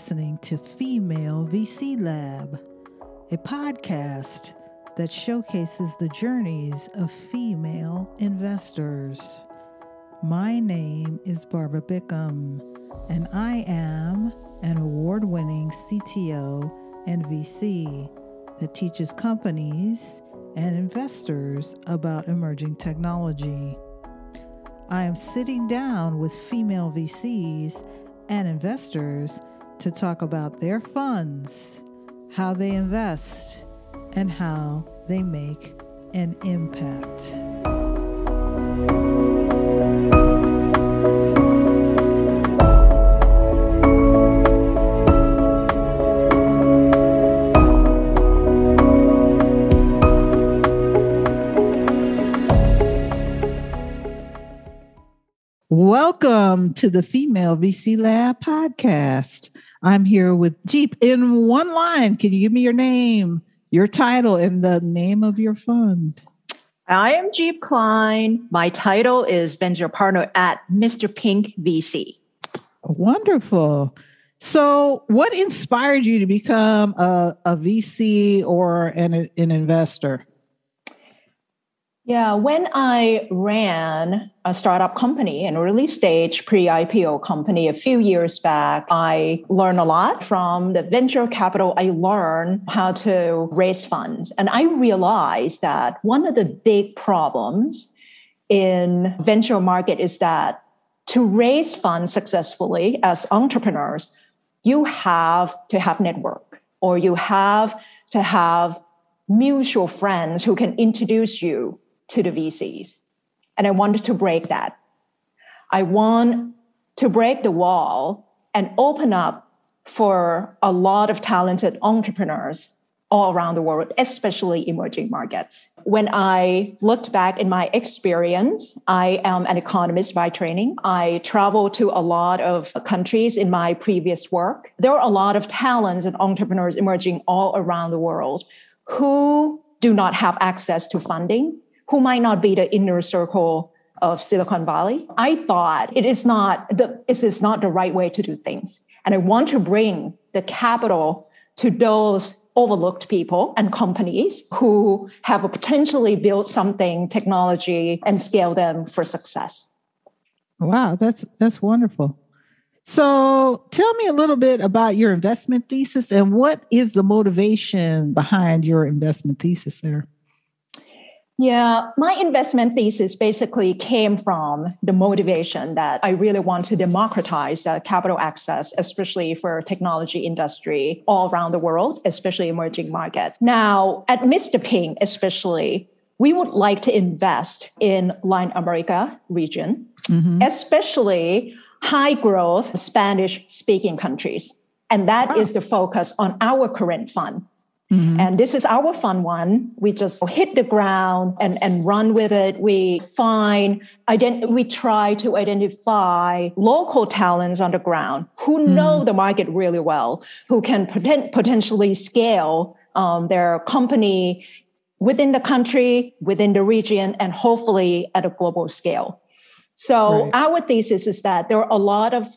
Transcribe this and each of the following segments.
listening to Female VC Lab, a podcast that showcases the journeys of female investors. My name is Barbara Bickham, and I am an award winning CTO and VC that teaches companies and investors about emerging technology. I am sitting down with female VCs and investors to talk about their funds, how they invest, and how they make an impact. Welcome to the Female VC Lab podcast. I'm here with Jeep in one line. Can you give me your name, your title, and the name of your fund? I am Jeep Kline. My title is venture partner at Mr. Pink VC. Wonderful. So, what inspired you to become a, a VC or an, an investor? Yeah, when I ran a startup company, an early stage pre IPO company a few years back, I learned a lot from the venture capital. I learned how to raise funds. And I realized that one of the big problems in venture market is that to raise funds successfully as entrepreneurs, you have to have network or you have to have mutual friends who can introduce you to the VCs. And I wanted to break that. I want to break the wall and open up for a lot of talented entrepreneurs all around the world, especially emerging markets. When I looked back in my experience, I am an economist by training. I traveled to a lot of countries in my previous work. There are a lot of talents and entrepreneurs emerging all around the world who do not have access to funding, who might not be the inner circle of Silicon Valley. I thought it is not the it is not the right way to do things. And I want to bring the capital to those overlooked people and companies who have potentially built something technology and scale them for success. Wow, that's that's wonderful. So, tell me a little bit about your investment thesis and what is the motivation behind your investment thesis there? Yeah, my investment thesis basically came from the motivation that I really want to democratize uh, capital access, especially for technology industry all around the world, especially emerging markets. Now, at Mr. Pink, especially, we would like to invest in Latin America region, mm-hmm. especially high growth Spanish speaking countries. And that wow. is the focus on our current fund. Mm-hmm. And this is our fun one. We just hit the ground and, and run with it. We find, ident- we try to identify local talents on the ground who mm-hmm. know the market really well, who can poten- potentially scale um, their company within the country, within the region, and hopefully at a global scale. So right. our thesis is that there are a lot of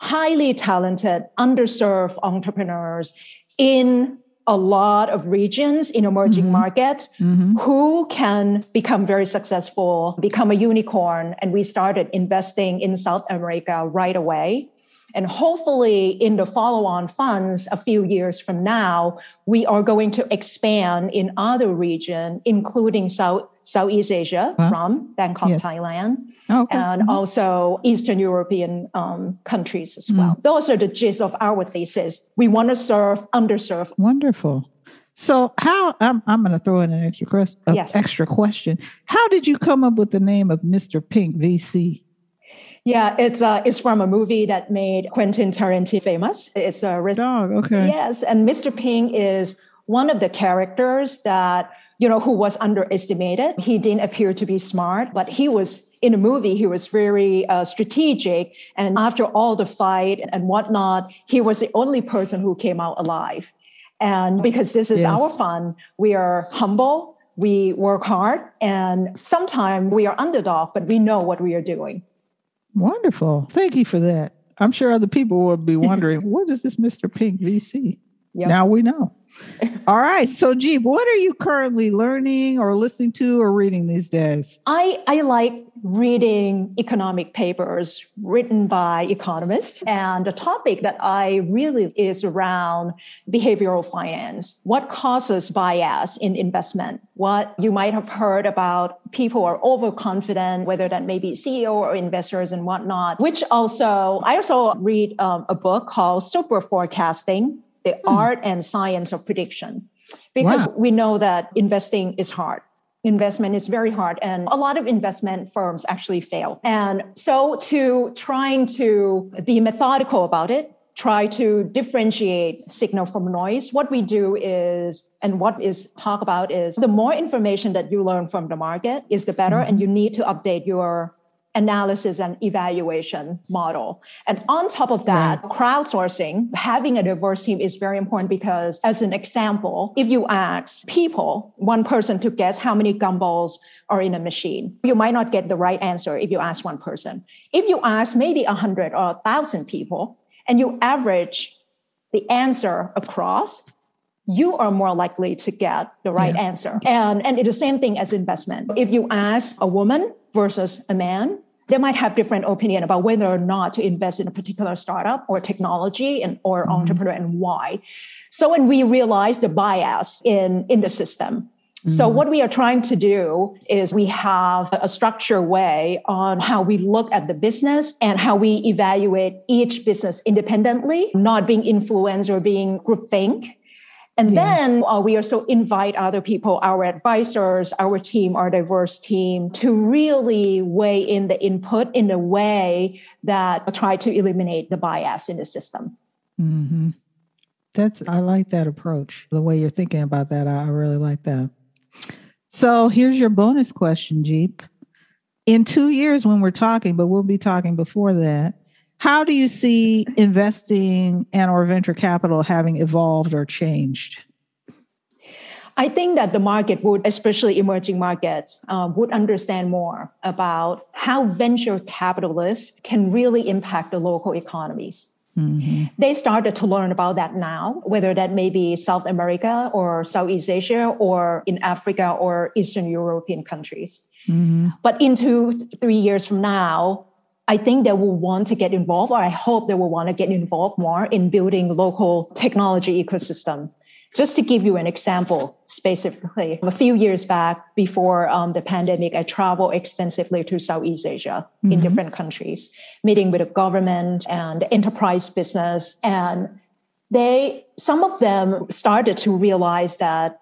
highly talented, underserved entrepreneurs in a lot of regions in emerging mm-hmm. markets mm-hmm. who can become very successful, become a unicorn. And we started investing in South America right away. And hopefully, in the follow on funds a few years from now, we are going to expand in other regions, including South, Southeast Asia huh? from Bangkok, yes. Thailand, oh, okay. and mm-hmm. also Eastern European um, countries as well. Mm. Those are the gist of our thesis. We want to serve underserved. Wonderful. So, how I'm, I'm going to throw in an extra, question, yes. extra question. How did you come up with the name of Mr. Pink VC? Yeah, it's uh, it's from a movie that made Quentin Tarantino famous. It's a uh, dog. Okay. Yes, and Mr. Pink is one of the characters that you know who was underestimated. He didn't appear to be smart, but he was in the movie. He was very uh, strategic, and after all the fight and whatnot, he was the only person who came out alive. And because this is yes. our fun, we are humble. We work hard, and sometimes we are underdog, but we know what we are doing. Wonderful. Thank you for that. I'm sure other people will be wondering, what is this Mr. Pink VC? Yep. Now we know. All right. So, Jeep, what are you currently learning or listening to or reading these days? I, I like reading economic papers written by economists. And the topic that I really is around behavioral finance. What causes bias in investment? What you might have heard about people are overconfident, whether that may be CEO or investors and whatnot, which also, I also read um, a book called Super Forecasting the hmm. art and science of prediction because wow. we know that investing is hard investment is very hard and a lot of investment firms actually fail and so to trying to be methodical about it try to differentiate signal from noise what we do is and what is talk about is the more information that you learn from the market is the better mm-hmm. and you need to update your analysis and evaluation model. And on top of that, right. crowdsourcing, having a diverse team is very important because, as an example, if you ask people, one person to guess how many gumballs are in a machine, you might not get the right answer if you ask one person. If you ask maybe a 100 or a 1,000 people and you average the answer across, you are more likely to get the right yeah. answer. And, and it's the same thing as investment. If you ask a woman versus a man, they might have different opinion about whether or not to invest in a particular startup or technology and or mm-hmm. entrepreneur and why. So when we realize the bias in, in the system, so mm-hmm. what we are trying to do is we have a structured way on how we look at the business and how we evaluate each business independently, not being influenced or being groupthink and yeah. then uh, we also invite other people, our advisors, our team, our diverse team, to really weigh in the input in a way that try to eliminate the bias in the system. Mm-hmm. That's I like that approach. The way you're thinking about that, I really like that. So here's your bonus question, Jeep. In two years, when we're talking, but we'll be talking before that, how do you see investing and or venture capital having evolved or changed? I think that the market would, especially emerging markets, uh, would understand more about how venture capitalists can really impact the local economies. Mm-hmm. They started to learn about that now, whether that may be South America or Southeast Asia or in Africa or Eastern European countries. Mm-hmm. But into three years from now, I think they will want to get involved, or I hope they will want to get involved more in building local technology ecosystem. Just to give you an example specifically, a few years back before um, the pandemic, I traveled extensively to Southeast Asia mm-hmm. in different countries, meeting with the government and enterprise business. And they, some of them started to realize that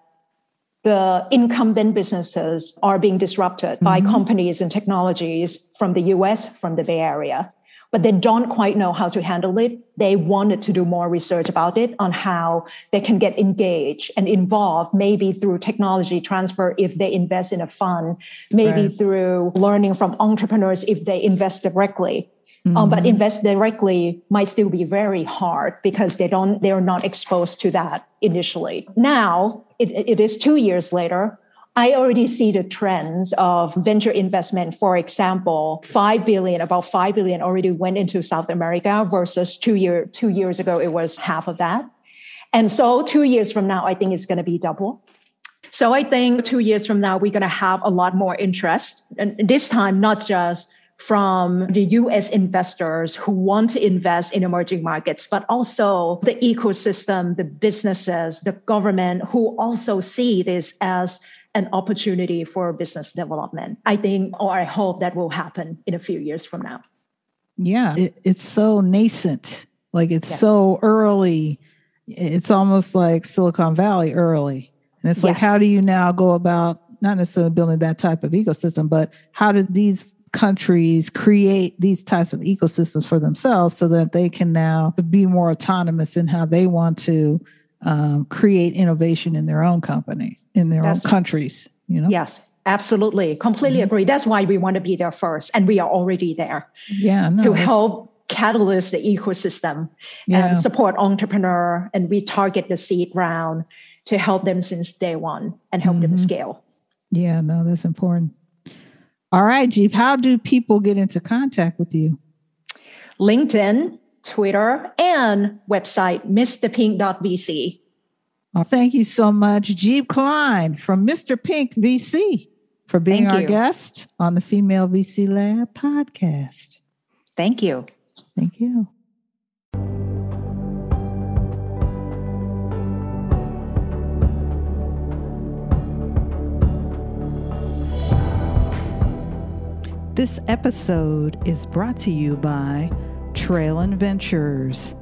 the incumbent businesses are being disrupted mm-hmm. by companies and technologies from the US, from the Bay Area. But they don't quite know how to handle it. They wanted to do more research about it on how they can get engaged and involved, maybe through technology transfer if they invest in a fund, maybe right. through learning from entrepreneurs if they invest directly. Mm-hmm. Um, but mm-hmm. invest directly might still be very hard because they don't they're not exposed to that initially. Now it, it is two years later. I already see the trends of venture investment. For example, five billion, about five billion already went into South America versus two year two years ago it was half of that. And so two years from now, I think it's going to be double. So I think two years from now, we're going to have a lot more interest. And this time, not just from the US investors who want to invest in emerging markets, but also the ecosystem, the businesses, the government who also see this as an opportunity for business development. I think, or I hope that will happen in a few years from now. Yeah, it, it's so nascent. Like it's so early. It's almost like Silicon Valley early. And it's like, yes. how do you now go about not necessarily building that type of ecosystem, but how did these countries create these types of ecosystems for themselves so that they can now be more autonomous in how they want to um, create innovation in their own companies, in their That's, own countries. You know? Yes, absolutely. Completely mm-hmm. agree. That's why we want to be there first. And we are already there. Yeah. No, to help catalyze the ecosystem yeah. and support entrepreneur. And we target the seed round to help them since day one and help mm-hmm. them scale. Yeah, no, that's important. All right, Jeep, how do people get into contact with you? LinkedIn Twitter, and website mrpink.vc. Well, thank you so much, Jeep Kline from Mr. Pink VC, for being Thank our you. guest on the Female VC Lab podcast. Thank you. Thank you. This episode is brought to you by Trailyn Ventures.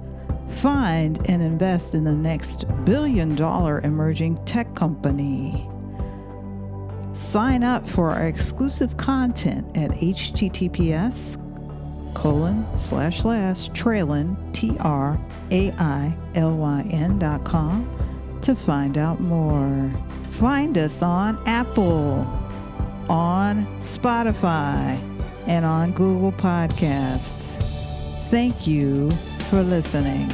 Find and invest in the next billion dollar emerging tech company. Sign up for our exclusive content at https colon slash slash trailyn t r a i l y n dot com to find out more. Find us on Apple, on Spotify, and on Google Podcasts. Thank you for listening.